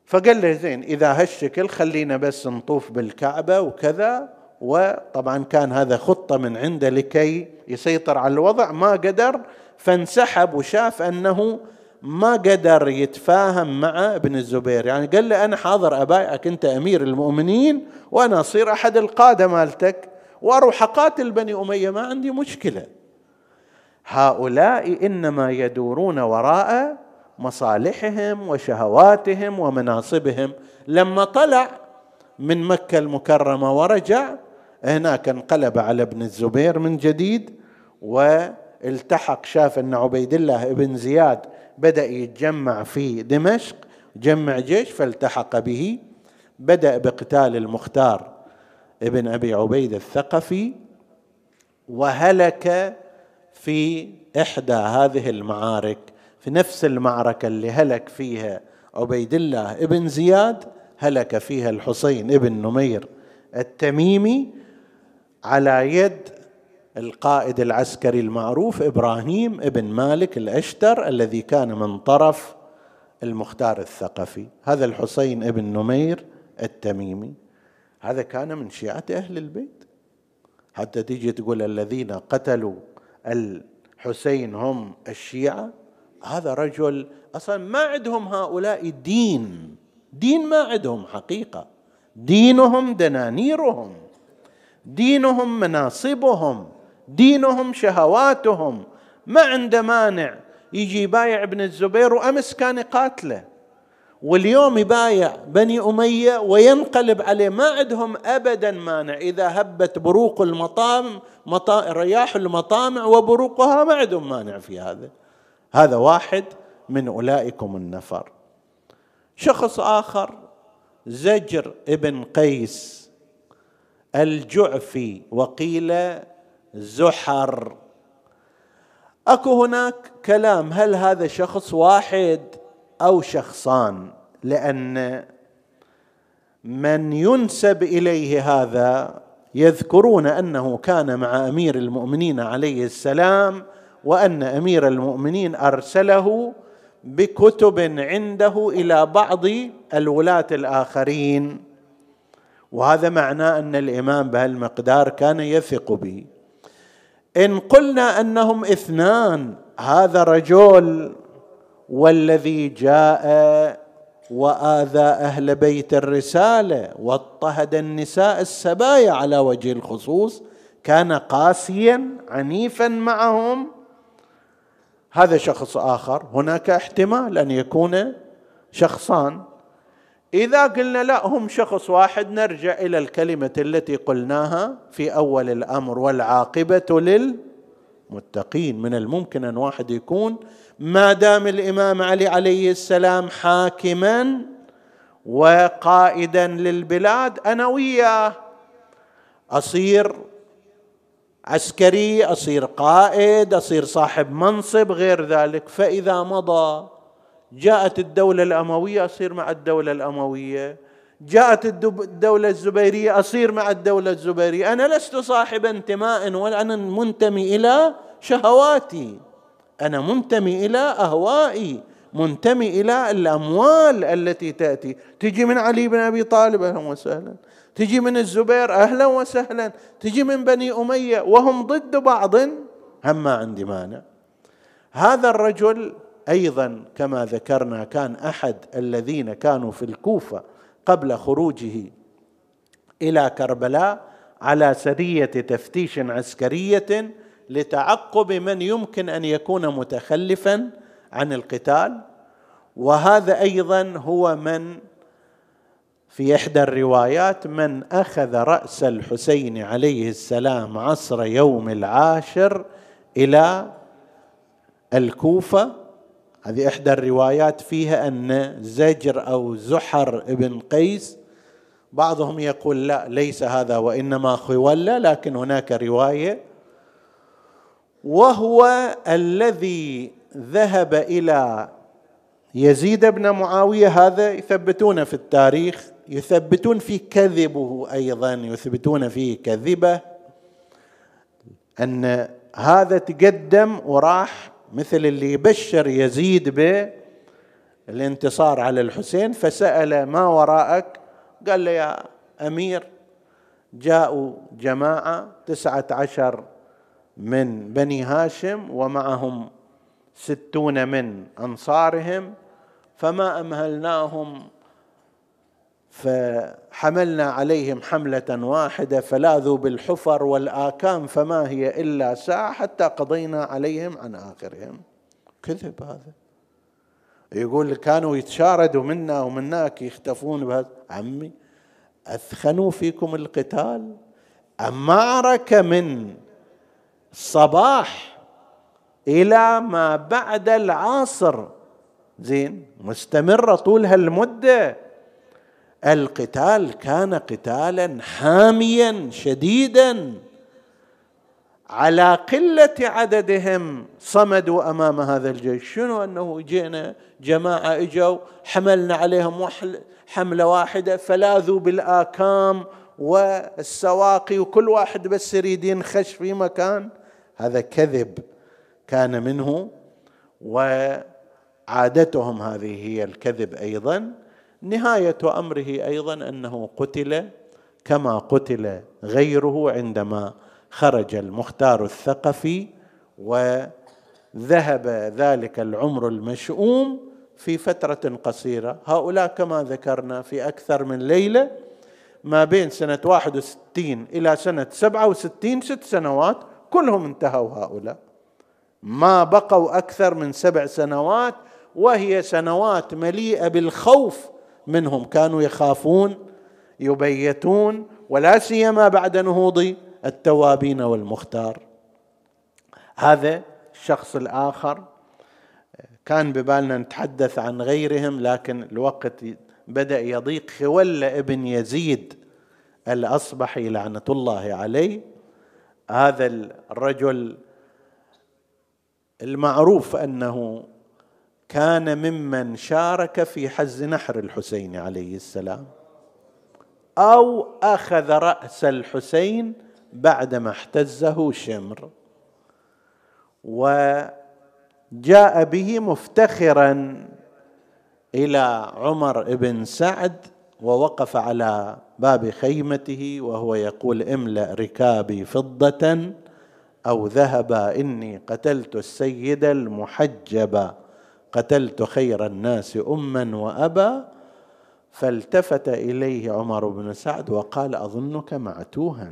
[SPEAKER 1] فقال له زين إذا هالشكل خلينا بس نطوف بالكعبة وكذا. وطبعا كان هذا خطة من عنده لكي يسيطر على الوضع. ما قدر فانسحب وشاف أنه ما قدر يتفاهم مع ابن الزبير. يعني قال له أنا حاضر أبايعك أنت أمير المؤمنين وأنا أصير أحد القادة مالتك وأروح أقاتل بني أمية ما عندي مشكلة. هؤلاء إنما يدورون وراء مصالحهم وشهواتهم ومناصبهم. لما طلع من مكة المكرمة ورجع هناك انقلب على ابن الزبير من جديد والتحق شاف أن عبيد الله بن زياد بدأ يتجمع في دمشق جمع جيش فالتحق به بدأ بقتال المختار ابن أبي عبيد الثقفي وهلك في إحدى هذه المعارك في نفس المعركة اللي هلك فيها عبيد الله ابن زياد هلك فيها الحسين ابن نمير التميمي على يد القائد العسكري المعروف إبراهيم ابن مالك الأشتر الذي كان من طرف المختار الثقفي. هذا الحسين ابن نمير التميمي. هذا كان من شيعة أهل البيت. حتى تيجي تقول الذين قتلوا الحسين هم الشيعة هذا رجل أصلا ما عندهم هؤلاء دين. دين ما عندهم حقيقة. دينهم دنانيرهم. دينهم مناصبهم. دينهم شهواتهم. ما عنده مانع يجي يبايع ابن الزبير وأمس كان يقاتله واليوم يبايع بني أمية وينقلب عليه. ما عندهم ابدا مانع. إذا هبت بروق المطام مطا... رياح المطامع وبروقها ما عندهم مانع في هذا. هذا واحد من أولئكم النفر. شخص آخر زجر ابن قيس الجعفي وقيل زحر. أكو هناك كلام. هل هذا شخص واحد؟ أو شخصان لأن من ينسب إليه هذا يذكرون أنه كان مع أمير المؤمنين عليه السلام وأن أمير المؤمنين أرسله بكتب عنده إلى بعض الولاة الآخرين. وهذا معناه أن الإمام بهالمقدار كان يثق به. إن قلنا أنهم اثنان هذا رجل والذي جاء وآذى أهل بيت الرسالة واضطهد النساء السبايا على وجه الخصوص كان قاسيا عنيفا معهم. هذا شخص آخر. هناك احتمال أن يكون شخصان. إذا قلنا لا هم شخص واحد نرجع إلى الكلمة التي قلناها في أول الأمر والعاقبة للمتقين. من الممكن أن واحد يكون ما دام الإمام علي عليه السلام حاكما وقائدا للبلاد أنا وياه. أصير عسكري أصير قائد أصير صاحب منصب غير ذلك. فإذا مضى جاءت الدولة الأموية أصير مع الدولة الأموية. جاءت الدولة الزبيرية أصير مع الدولة الزبيرية. أنا لست صاحب انتماء ولا أنا منتمي إلى شهواتي. أنا منتمي إلى أهوائي منتمي إلى الأموال التي تأتي. تجي من علي بن أبي طالب أهلا وسهلا. تجي من الزبير أهلا وسهلا. تجي من بني أمية وهم ضد بعض. هم ما عندي مانع. هذا الرجل أيضا كما ذكرنا كان أحد الذين كانوا في الكوفة قبل خروجه إلى كربلاء على سرية تفتيش عسكرية لتعقب من يمكن أن يكون متخلفا عن القتال وهذا أيضا هو من في إحدى الروايات من أخذ رأس الحسين عليه السلام عصر يوم العاشر إلى الكوفة. هذه إحدى الروايات فيها أن زجر أو زحر ابن قيس بعضهم يقول لا ليس هذا وإنما خولة لكن هناك رواية وهو الذي ذهب إلى يزيد بن معاوية. هذا يثبتون في التاريخ يثبتون في كذبه أيضا يثبتون فيه كذبة أن هذا تقدم وراح مثل اللي يبشر يزيد بالانتصار على الحسين. فسأل ما وراءك؟ قال له يا أمير جاءوا جماعة تسعة عشر من بني هاشم ومعهم ستون من أنصارهم فما أمهلناهم فحملنا عليهم حملة واحدة فلاذوا بالحفر والآكام فما هي إلا ساعة حتى قضينا عليهم عن آخرهم. كذب هذا. يقول كانوا يتشاردوا منا ومناك يختفون بهذا. عمي أثخنوا فيكم القتال؟ معركه من الصباح إلى ما بعد العصر. زين مستمرة طول هالمدة. القتال كان قتالا حاميا شديدا على قلة عددهم. صمدوا أمام هذا الجيش. شنو؟ أنه جينا جماعة إجوا حملنا عليهم حملة واحدة فلاذوا بالآكام والسواقي وكل واحد بس يريد ينخش في مكان. هذا كذب كان منه وعادتهم هذه هي الكذب أيضا. نهاية أمره أيضا أنه قتل كما قتل غيره عندما خرج المختار الثقفي وذهب ذلك العمر المشؤوم في فترة قصيرة. هؤلاء كما ذكرنا في أكثر من ليلة ما بين سنة 61 إلى سنة 67 ست سنوات كلهم انتهوا هؤلاء. ما بقوا أكثر من سبع سنوات وهي سنوات مليئة بالخوف منهم. كانوا يخافون يبيتون ولا سيما بعد نهوض التوابين والمختار. هذا الشخص الآخر كان ببالنا نتحدث عن غيرهم لكن الوقت بدأ يضيق. خول ابن يزيد الأصبحي لعنة الله عليه. هذا الرجل المعروف أنه كان ممن شارك في حز نحر الحسين عليه السلام أو أخذ رأس الحسين بعدما احتزه شمر. وجاء به مفتخرا إلى عمر بن سعد ووقف على باب خيمته وهو يقول املأ ركابي فضة أو ذهبا إني قتلت السيد المحجب. قتلت خير الناس أما وأبا. فالتفت إليه عمر بن سعد وقال أظنك معتوها.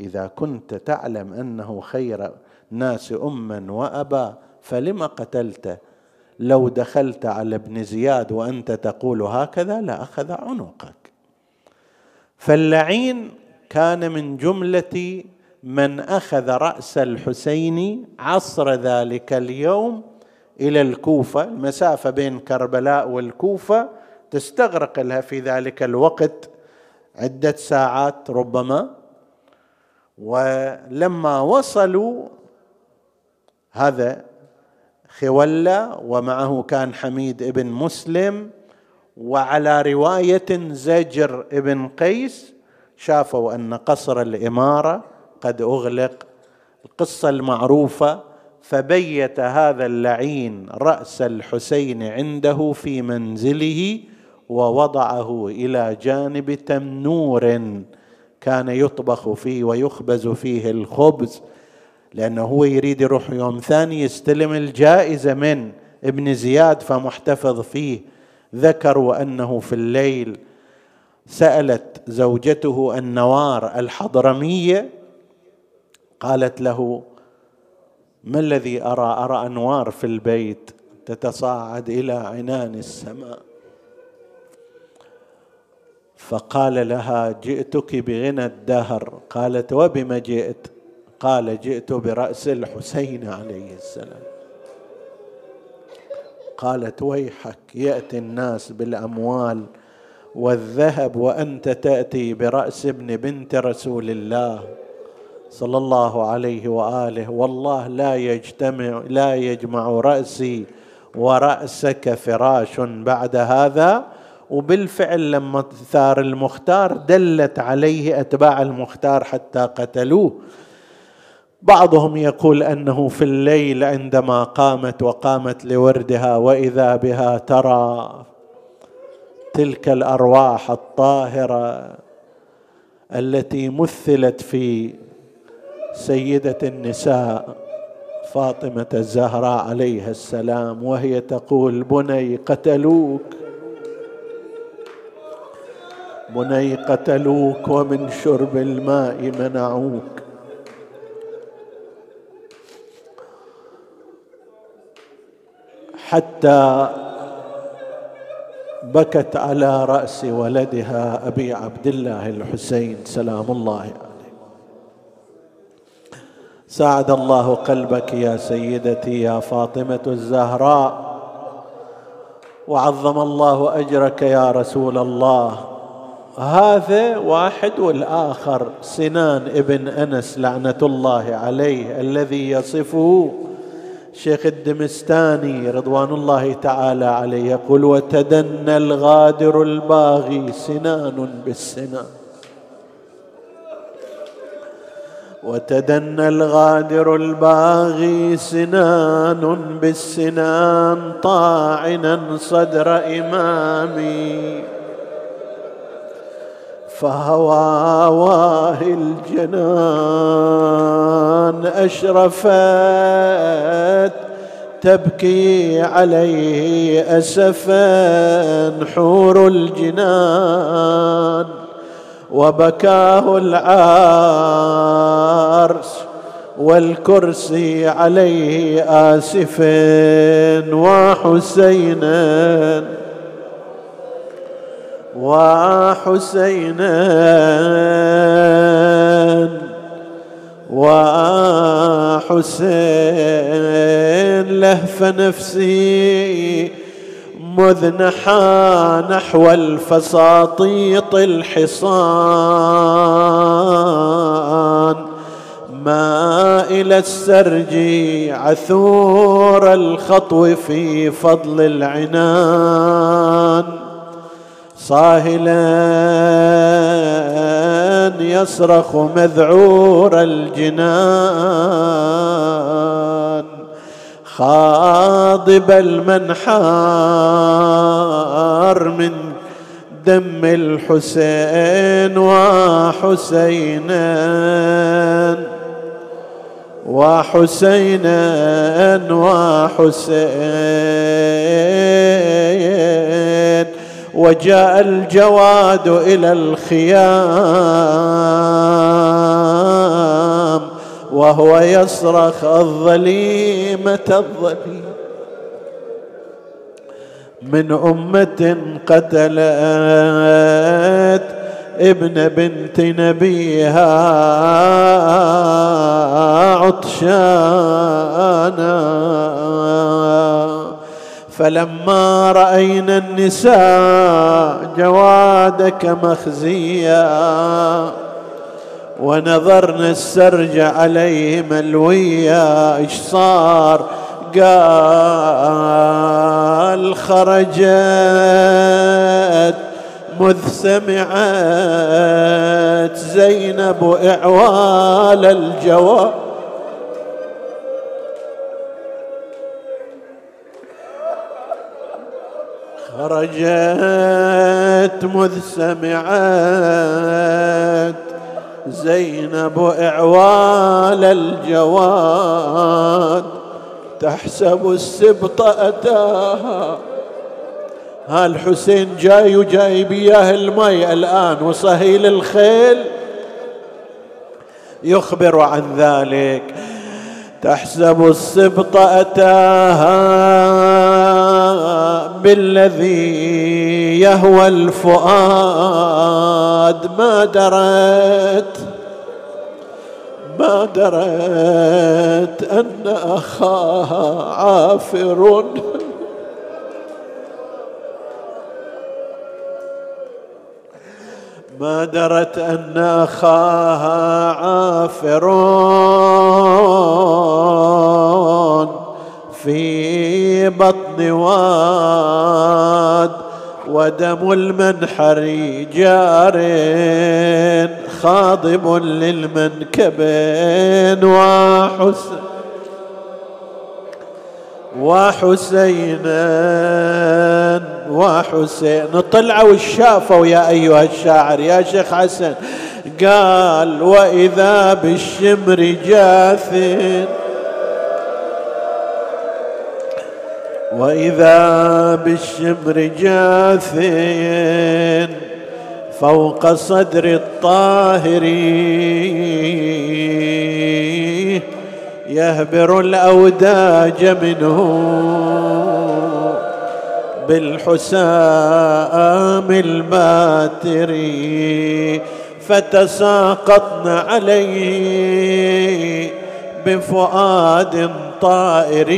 [SPEAKER 1] إذا كنت تعلم أنه خير الناس أما وأبا فلم قتلته؟ لو دخلت على ابن زياد وأنت تقول هكذا لأخذ عنقك. فاللعين كان من جملة من أخذ رأس الحسين عصر ذلك اليوم إلى الكوفة. المسافة بين كربلاء والكوفة تستغرق لها في ذلك الوقت عدة ساعات ربما. ولما وصلوا هذا خولة ومعه كان حميد ابن مسلم وعلى رواية زجر ابن قيس شافوا أن قصر الإمارة قد أغلق القصة المعروفة فبيت هذا اللعين رأس الحسين عنده في منزله ووضعه إلى جانب تنور كان يطبخ فيه ويخبز فيه الخبز لأنه هو يريد يروح يوم ثاني يستلم الجائزة من ابن زياد فمحتفظ فيه. ذكروا أنه في الليل سألت زوجته النوار الحضرمية قالت له ما الذي أرى؟ أرى أنوار في البيت تتصاعد إلى عنان السماء. فقال لها جئتك بغنى الدهر. قالت وبما جئت؟ قال جئت برأس الحسين عليه السلام. قالت ويحك يأتي الناس بالأموال والذهب وأنت تأتي برأس ابن بنت رسول الله صلى الله عليه وآله. والله لا يجتمع لا يجمع رأسي ورأسك فراش بعد هذا. وبالفعل لما ثار المختار دلت عليه أتباع المختار حتى قتلوه. بعضهم يقول أنه في الليل عندما قامت وقامت لوردها واذا بها ترى تلك الأرواح الطاهرة التي مثلت في سيدة النساء فاطمة الزهراء عليها السلام وهي تقول بني قتلوك بني قتلوك ومن شرب الماء منعوك. حتى بكت على رأس ولدها أبي عبد الله الحسين. سلام الله عليه. ساعد الله قلبك يا سيدتي يا فاطمة الزهراء. وعظم الله أجرك يا رسول الله. هذا واحد والآخر سنان ابن أنس لعنة الله عليه الذي يصفه. شيخ الدمستاني رضوان الله تعالى عليه يقول وتدنى الغادر الباغي سنان بالسنان. وتدنى الغادر الباغي سنان بالسنان طاعنا صدر إمامي. فهواه الجنان أشرفت تبكي عليه أسفا حور الجنان وبكاه العرس والكرسي عليه آسف وحسينا وحسينا وحسين لهف نفسي مذ نحى نحو الفساطيط الحصان. ما إلى السرج عثور الخطو في فضل العنان. صاهلا يصرخ مذعور الجنان خاضب المنحار من دم الحسين وحسينا وحسينا وحسين وجاء الجواد إلى الخيام وهو يصرخ الظليمة الظليمه من أمة قتلت ابن بنت نبيها عطشانا فلما رأينا النساء جوادك مخزيا ونظرنا السرج عليه ملويا إيش صار؟ قال خرجت مذ سمعت زينب إعوال الجواب. خرجت مذ سمعت زينب إعوال الجواد تحسب السبط أتاها. ها الحسين جاي وجاي بياه المي الآن وصهيل الخيل؟ يخبر عن ذلك. تحسب السبط أتاها بالذي يهوى الفؤاد. ما درت ما درت أن أخاها عافر. ما درت أن أخاها عافر في بطن واد ودم المنحر جار خاضب للمنكبين. وحسن وحسينا وحسين طلعوا الشافوا يا أيها الشاعر. يا شيخ حسن قال وإذا بالشمر جاث وإذا بالشمر جاث فوق صدر الطاهر يهبر الأوداج منه بالحسام الماتر فتساقطن عليه بفؤاد طائر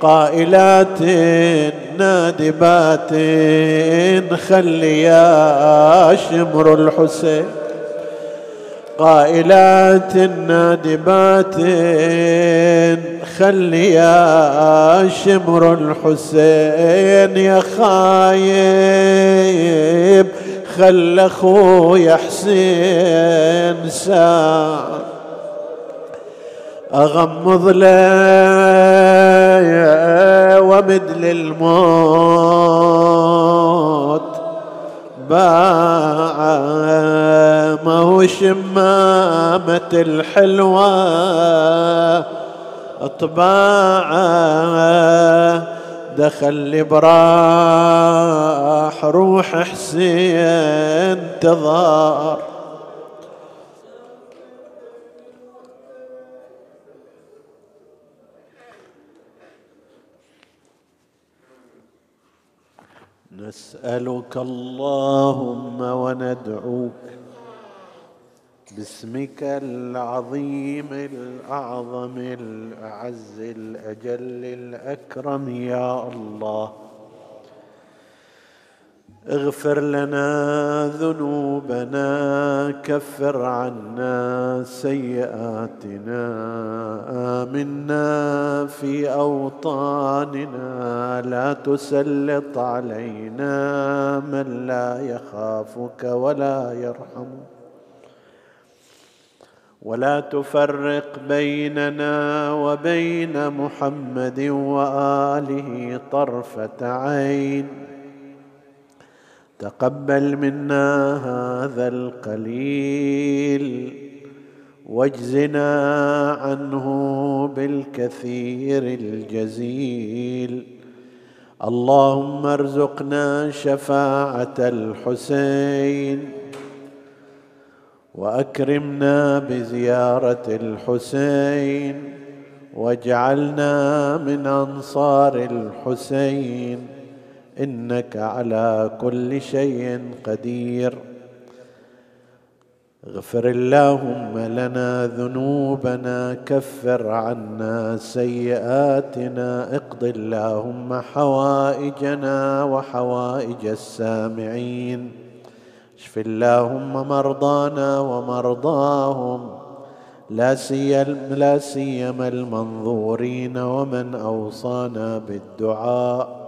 [SPEAKER 1] قائلات نادبات خلي يا شمر الحسين. قائلات نادبات خلي يا شمر الحسين يا خايب خل اخويا حسين ساعة أغمض له ومد للموت باع ما هو شمامة الحلوة اطباعه دخل براح روح حسين تظهر نسألك اللهم وندعوك باسمك العظيم الأعظم الأعز الأجل الأكرم يا الله. اغفر لنا ذنوبنا كفر عنا سيئاتنا آمنا في أوطاننا لا تسلط علينا من لا يخافك ولا يرحمك ولا تفرق بيننا وبين محمد وآله طرفة عين. تقبل منا هذا القليل واجزنا عنه بالكثير الجزيل. اللهم ارزقنا شفاعة الحسين وأكرمنا بزيارة الحسين واجعلنا من أنصار الحسين. إنك على كل شيء قدير. اغفر اللهم لنا ذنوبنا كفر عنا سيئاتنا اقض اللهم حوائجنا وحوائج السامعين. اشف اللهم مرضانا ومرضاهم. لا سيما لا سيما المنظورين ومن أوصانا بالدعاء.